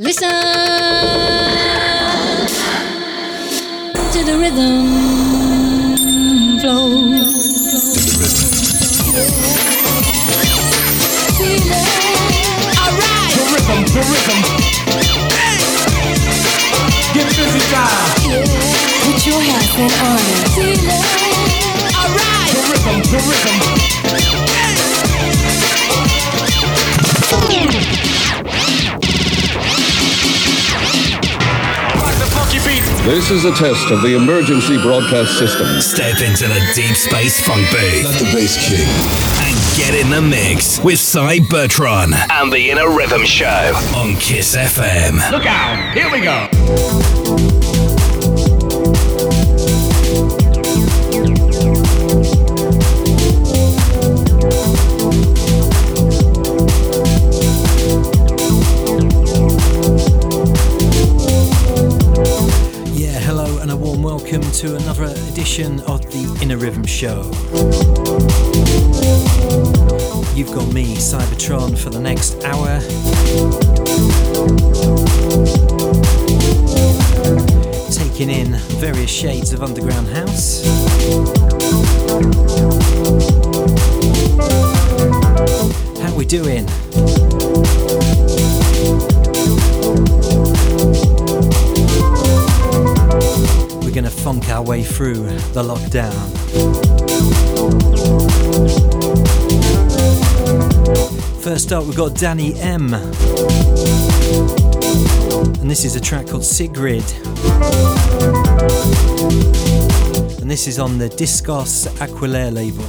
Listen to the rhythm flow. The rhythm, the rhythm. Hey. Get busy. Put your hands in on All right. The rhythm, the rhythm. Rock This is a test of the emergency broadcast system. Step into the deep space funk booth Let the bass kick. and get in the mix with Cy Bertrand and the Inner Rhythm Show on Kiss FM. Look out. Here we go. Edition of the Inner Rhythm Show. You've got me, Cybertron, for the next hour. Taking in various shades of underground house. How we doing? Funk our way through the lockdown. First up, we've got Danny M. And this is a track called Sigrid. And this is on the Discos Aquilere label.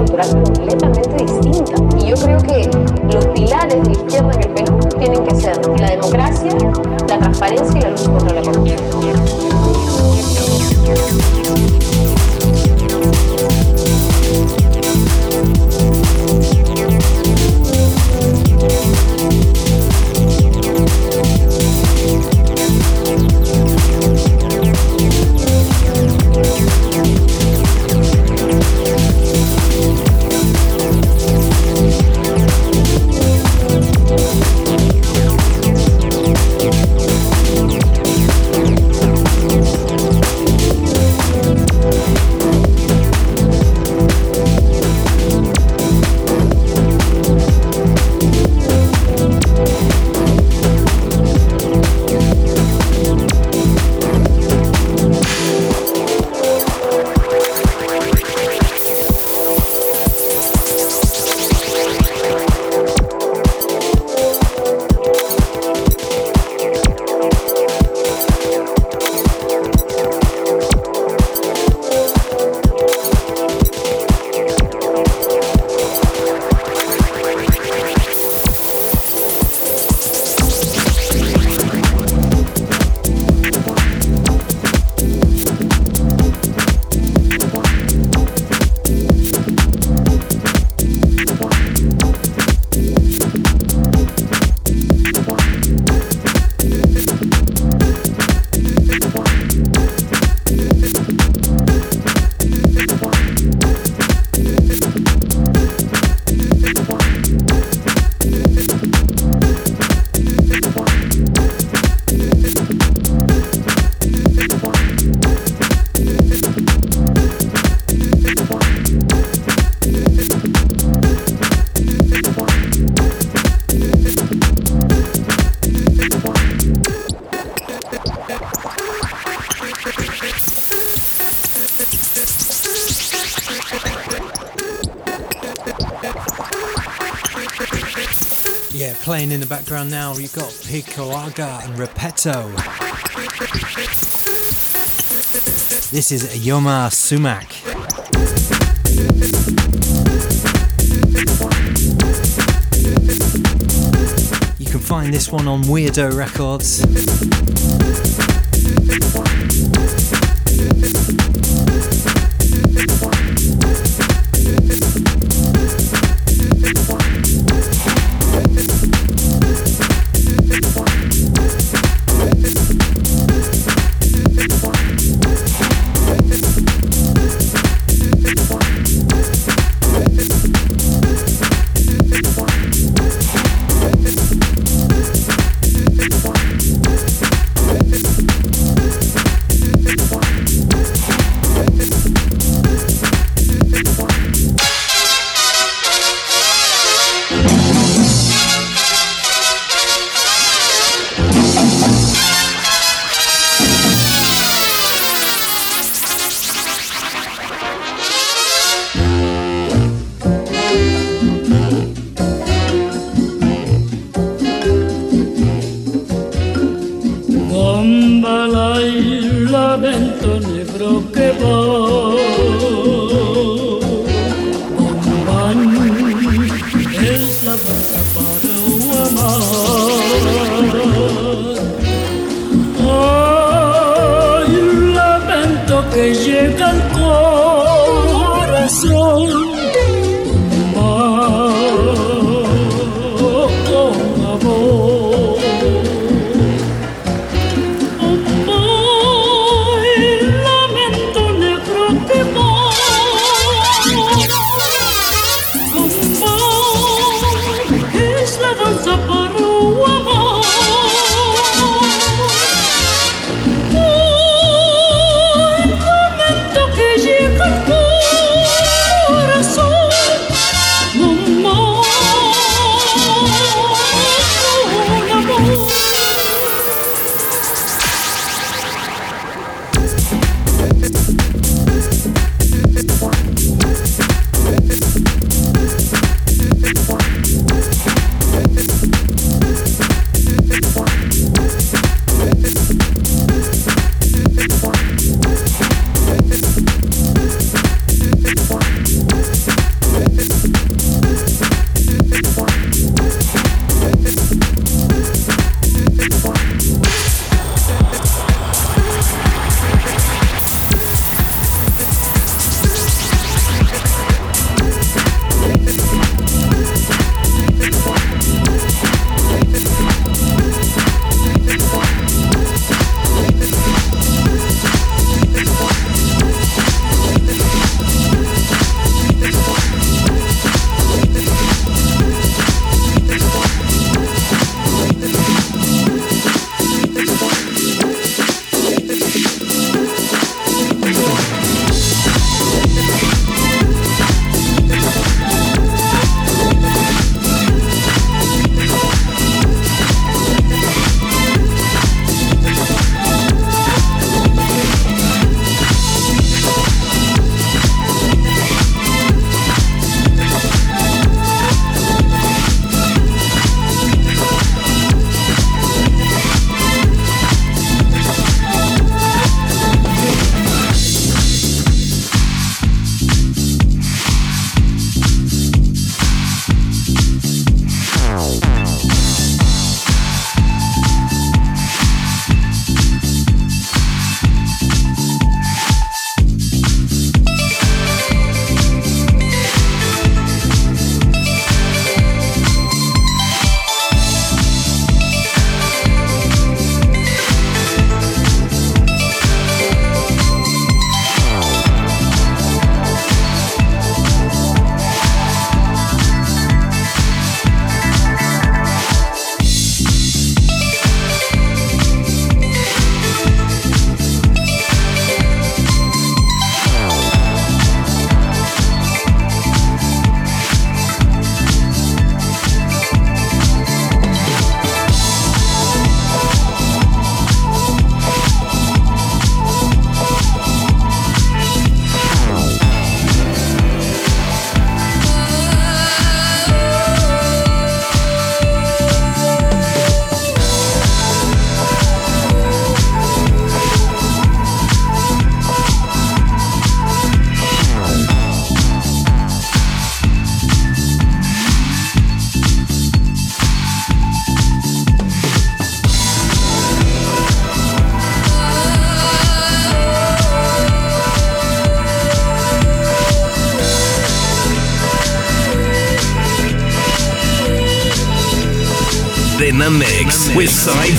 Cultural completamente distinta. Y yo creo que los pilares de izquierda en el Perú tienen que ser la democracia, la transparencia y la lucha contra la corrupción. Playing in the background now, you've got Picoaga and Repetto. This is Yma Sumac. You can find this one on Weirdo Records.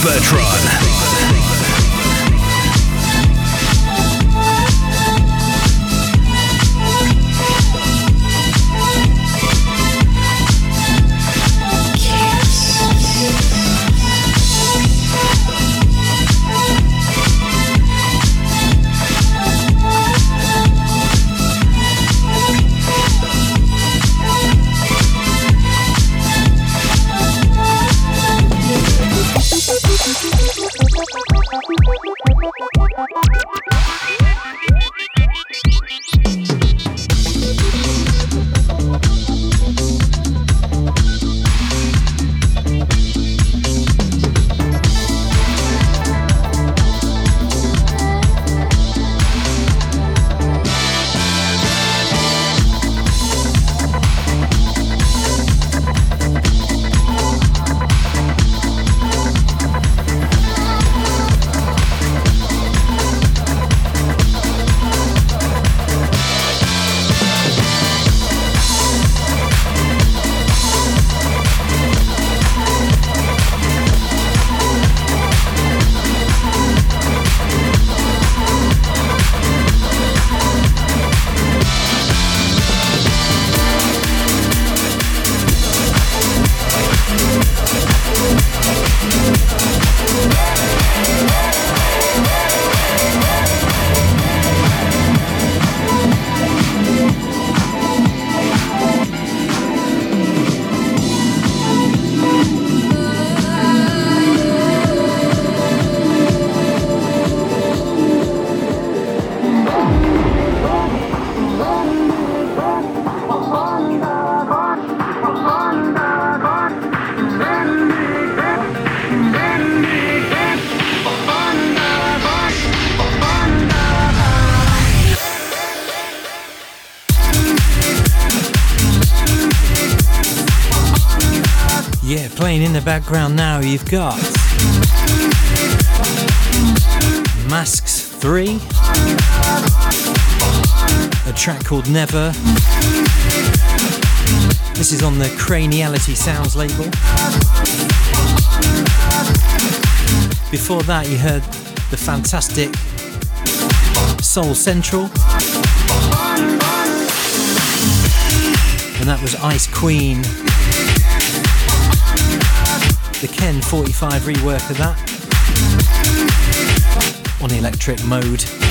With background now, you've got Masks 3, a track called Never. This is on the Craniality Sounds label. Before that, you heard the fantastic Soul Central. And that was Ice Queen the Ken 45 rework of that on electric mode.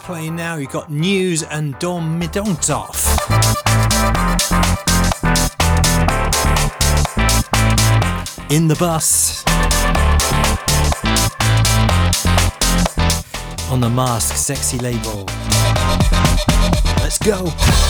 Playing now, you've got News and Dom Midontov. In the bus. On the Mask Sexy label. Let's go.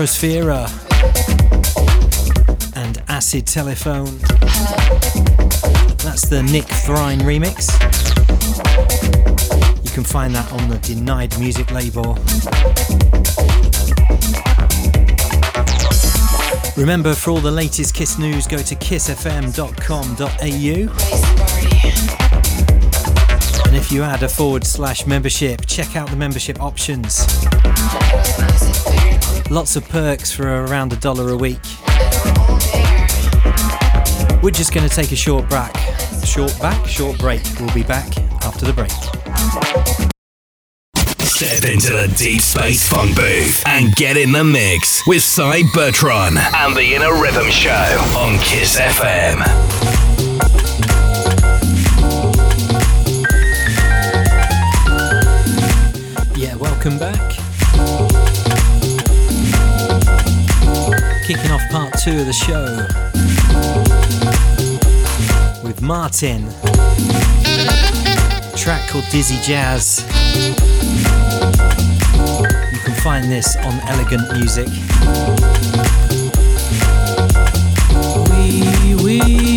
Microsphere and Acid Telephone. That's the Nick Thrine remix. You can find that on the Denied Music label. Remember, for all the latest Kiss news, go to kissfm.com.au. And if you add a forward slash membership, check out the membership options. Lots of perks for around a dollar a week. We're just going to take a short break. Short back, short break. We'll be back after the break. Step into the deep space funk booth and get in the mix with Cy Bertrand and the Inner Rhythm Show on Kiss FM. Yeah, welcome back. Part two of the show with Martin. Track called Dizzy Jazz. You can find this on Elegant Music. We, we,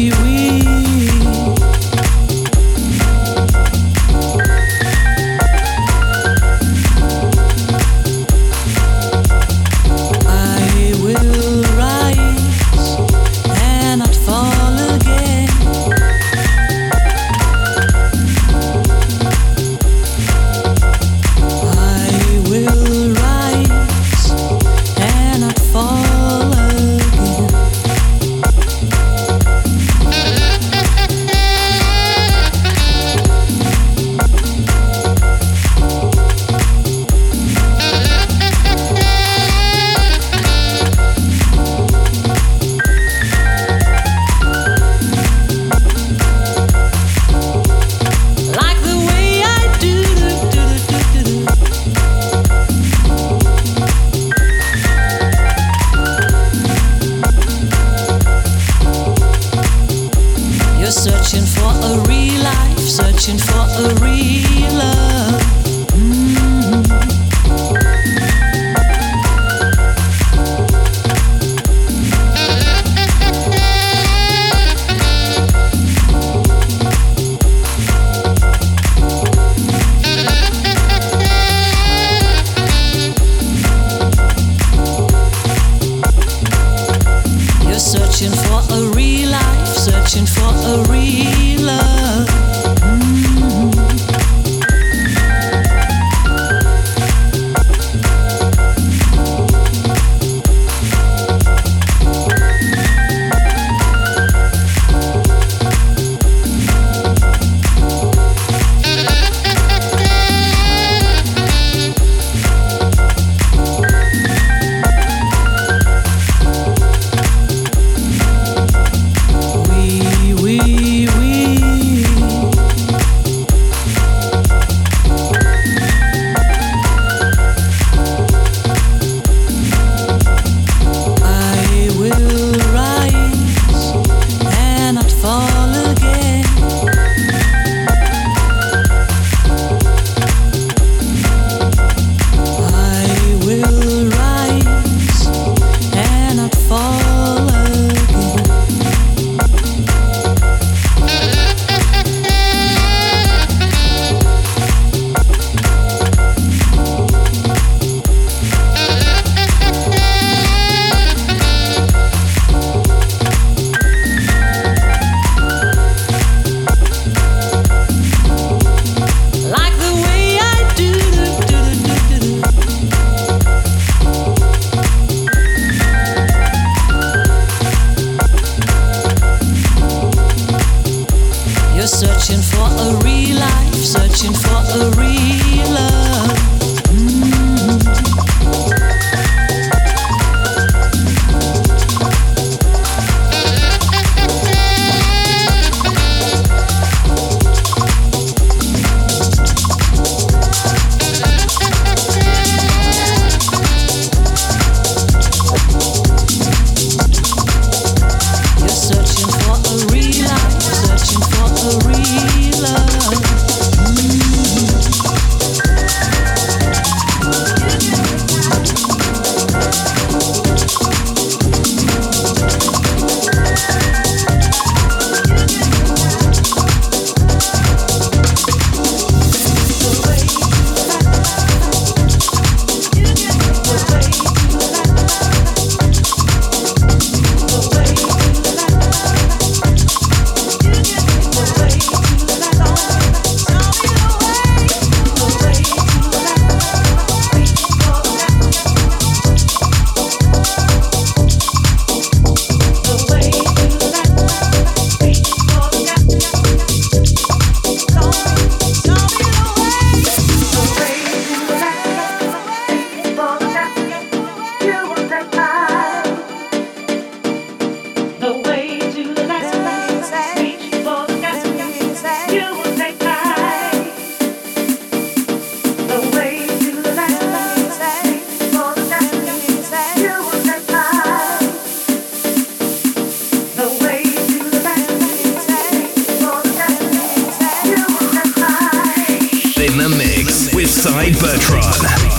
Cy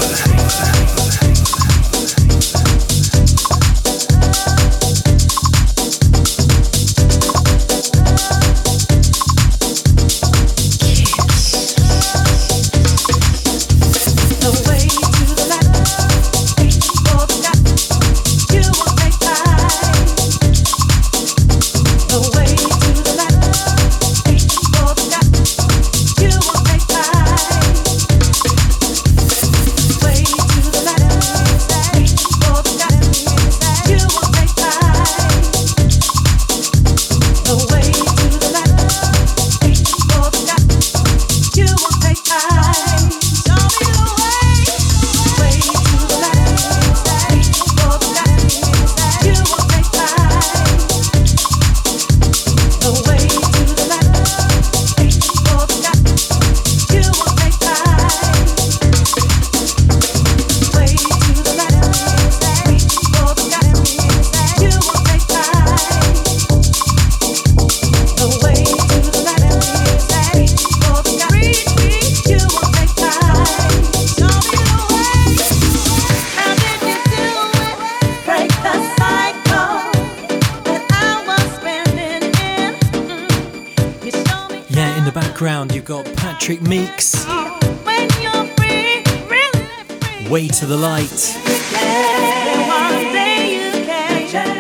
Way to the Light.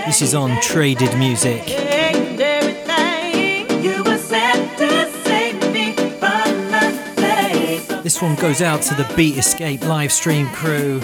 This is on Traded Music. This one goes out to the Beat Escape live stream crew.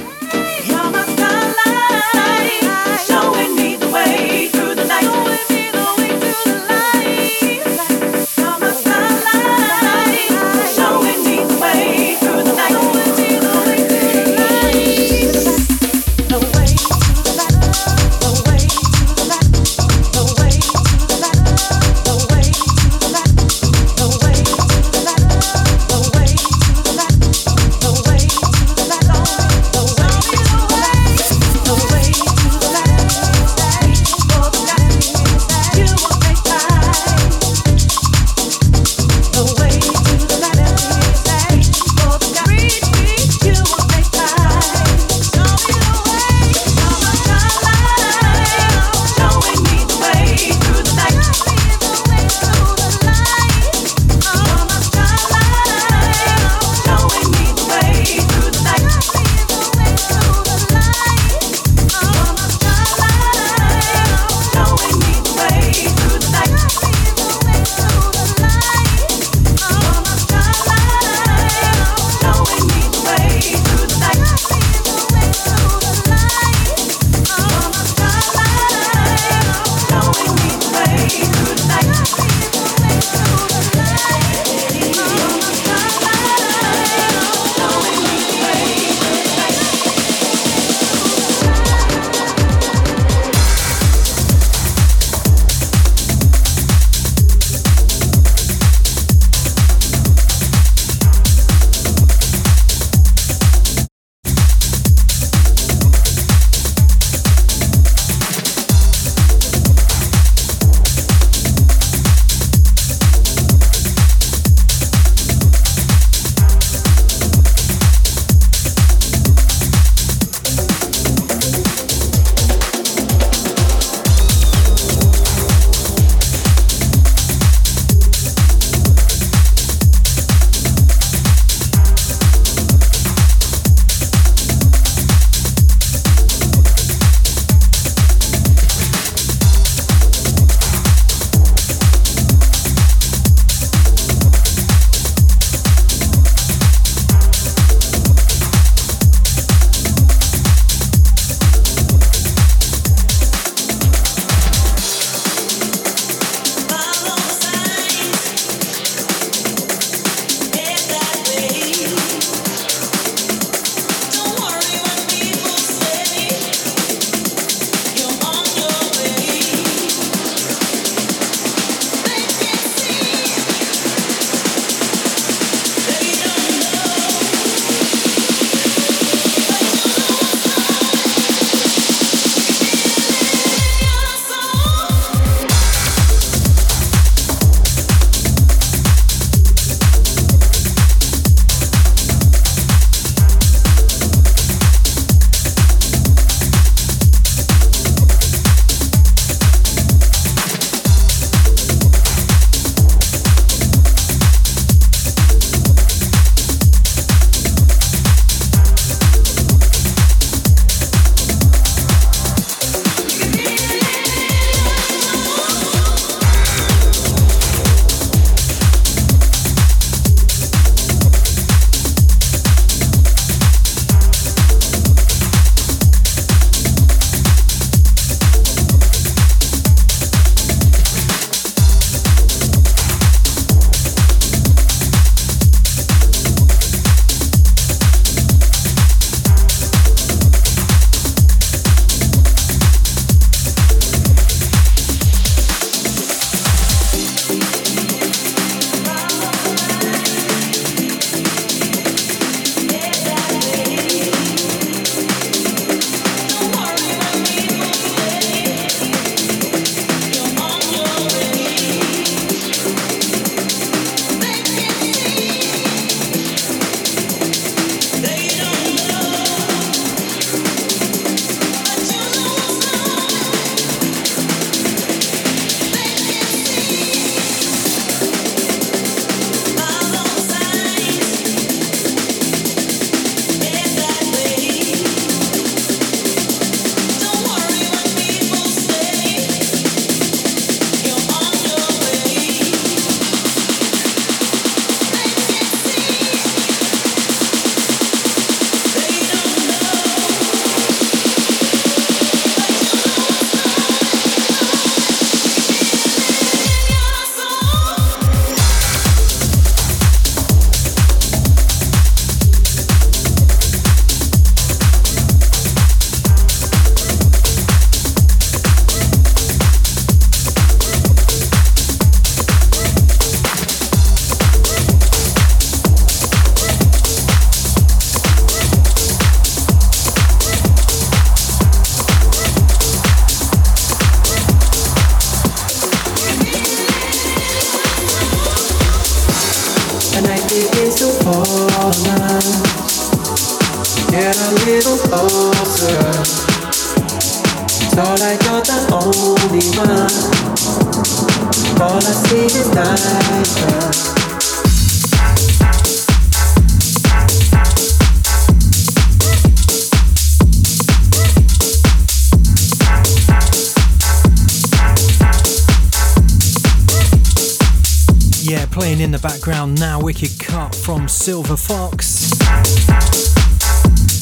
Silver Fox.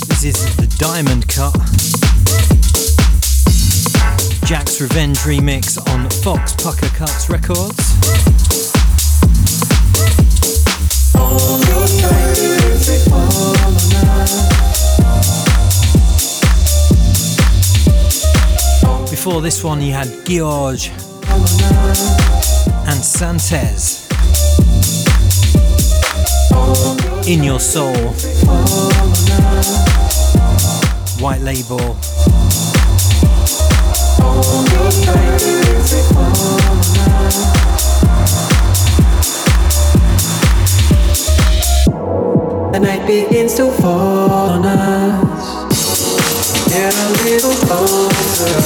This is the Diamond Cut. Jack's Revenge remix on Fox Pucker Cuts Records. Before this one, you had George and Santes. In Your Soul. White Label. The night begins to fall on us. Get a little closer.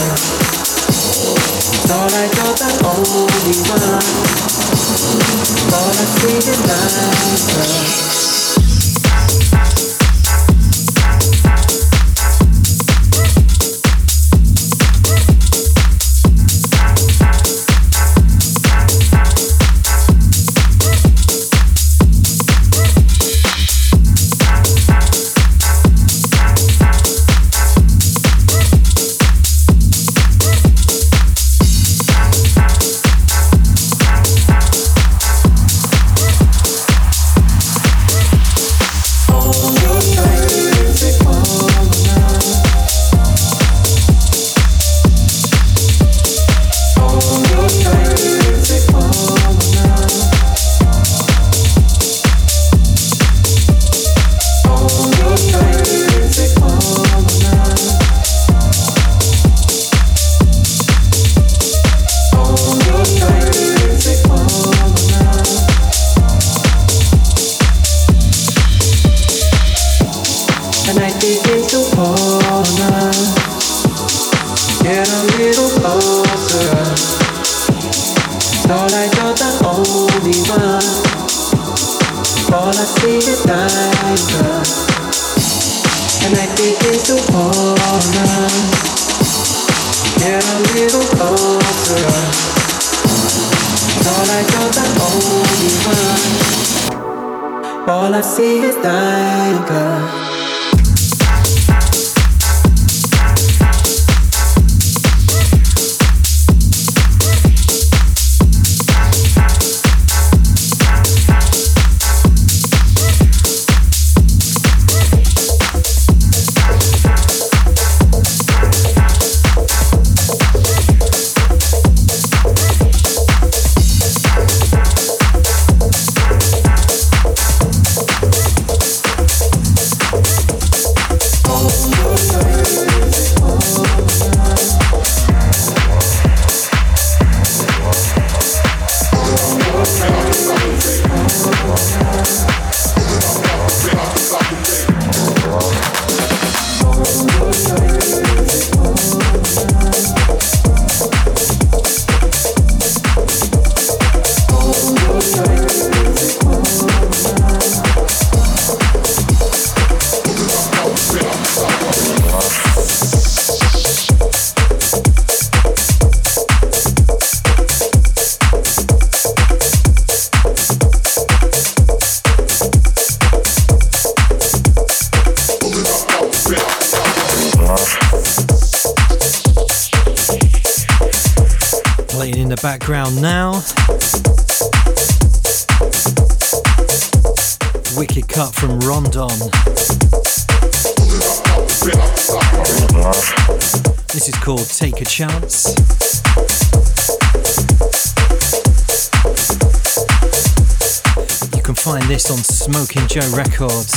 Thought I got the only one. All I see is light. Get a little closer. Thought I got the only one. All I see is night. Called Take a Chance. You can find this on Smoking Joe Records.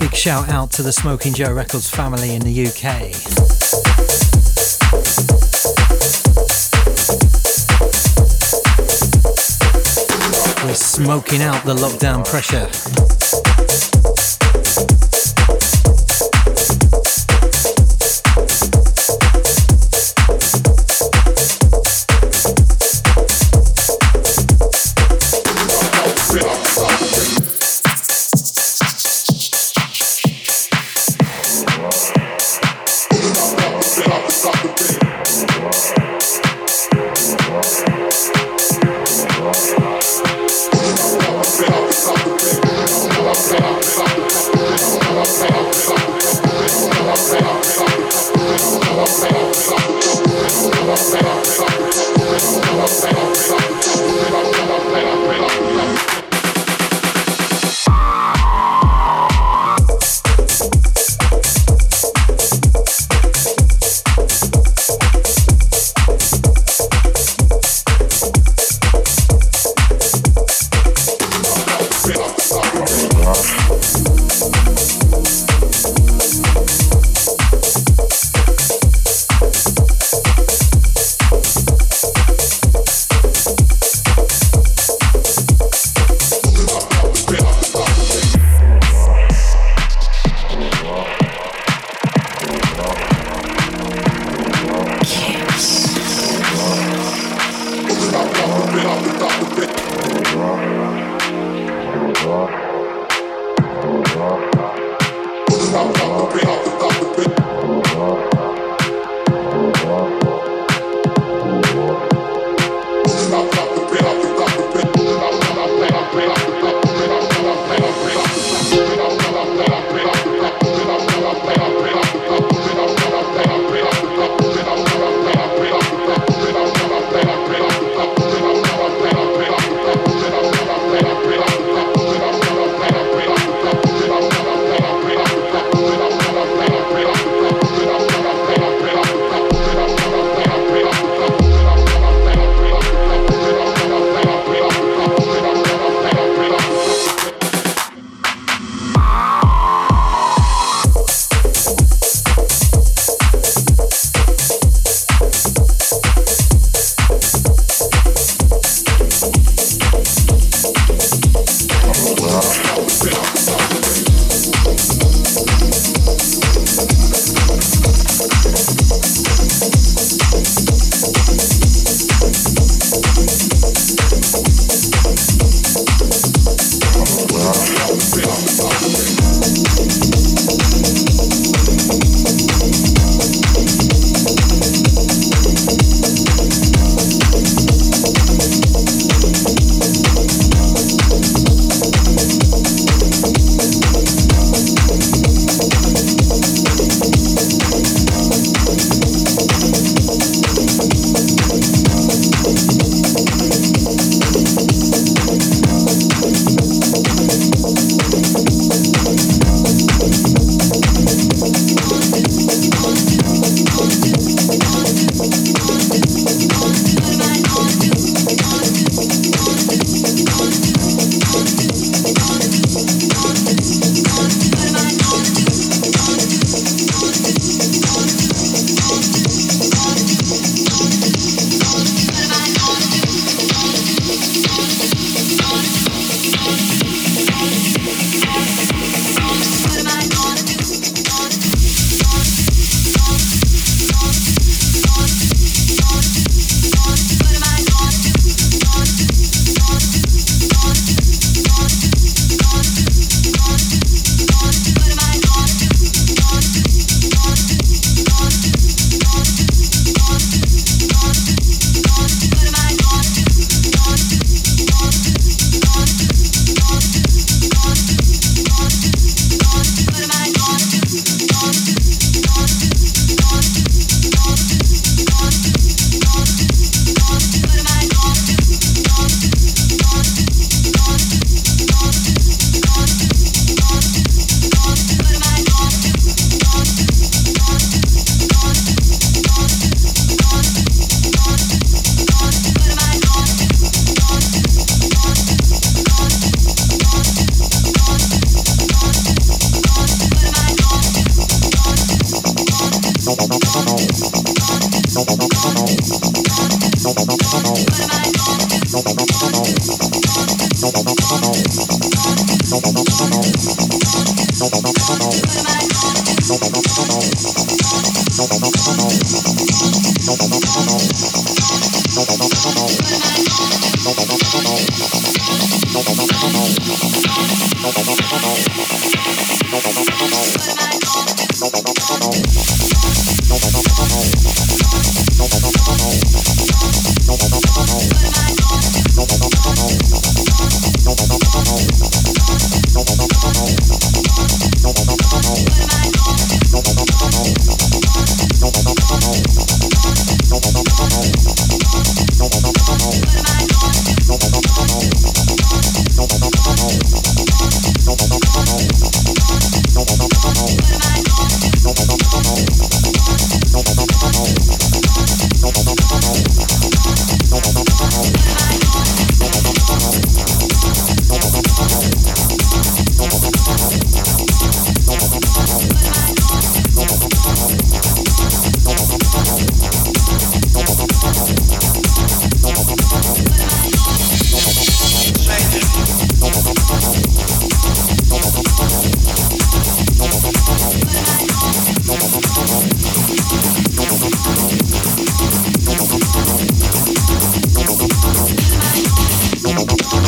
Big shout out to the Smoking Joe Records family in the UK. smoking out the lockdown pressure.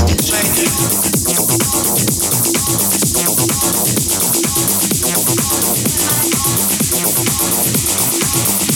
Yeah, you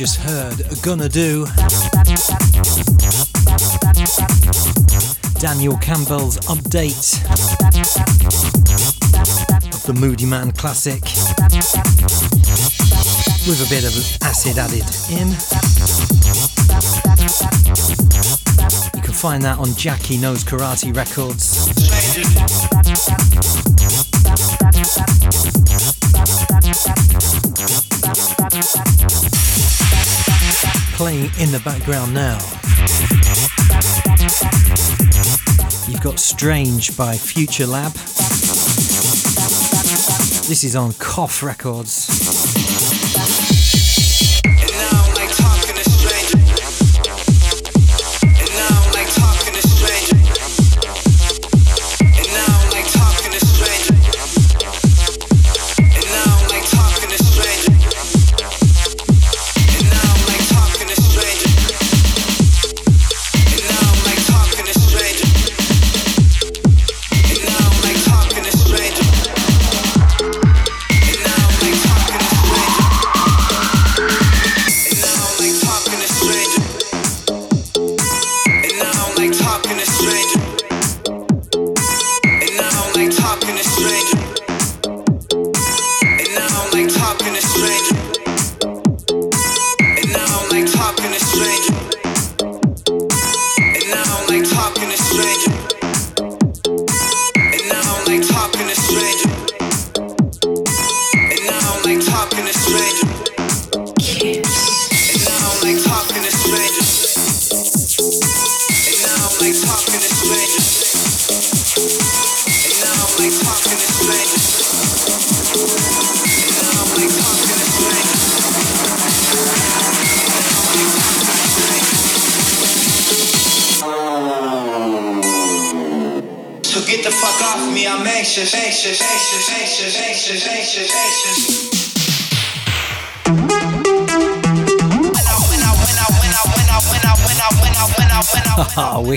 just heard Gonna Do. Daniel Campbell's update of the Moodymann classic with a bit of acid added in. You can find that on Jackie Knows Karate Records. Playing in the background now. You've got Strange by Future Lab. This is on Cough Records.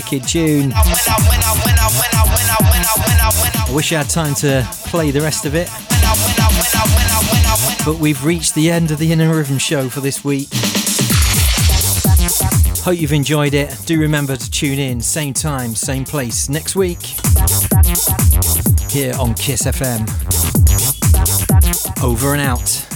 Wicked tune. I wish I had time to play the rest of it. But we've reached the end of the Inner Rhythm show for this week. Hope you've enjoyed it. Do remember to tune in, same time, same place next week here on Kiss FM. Over and out.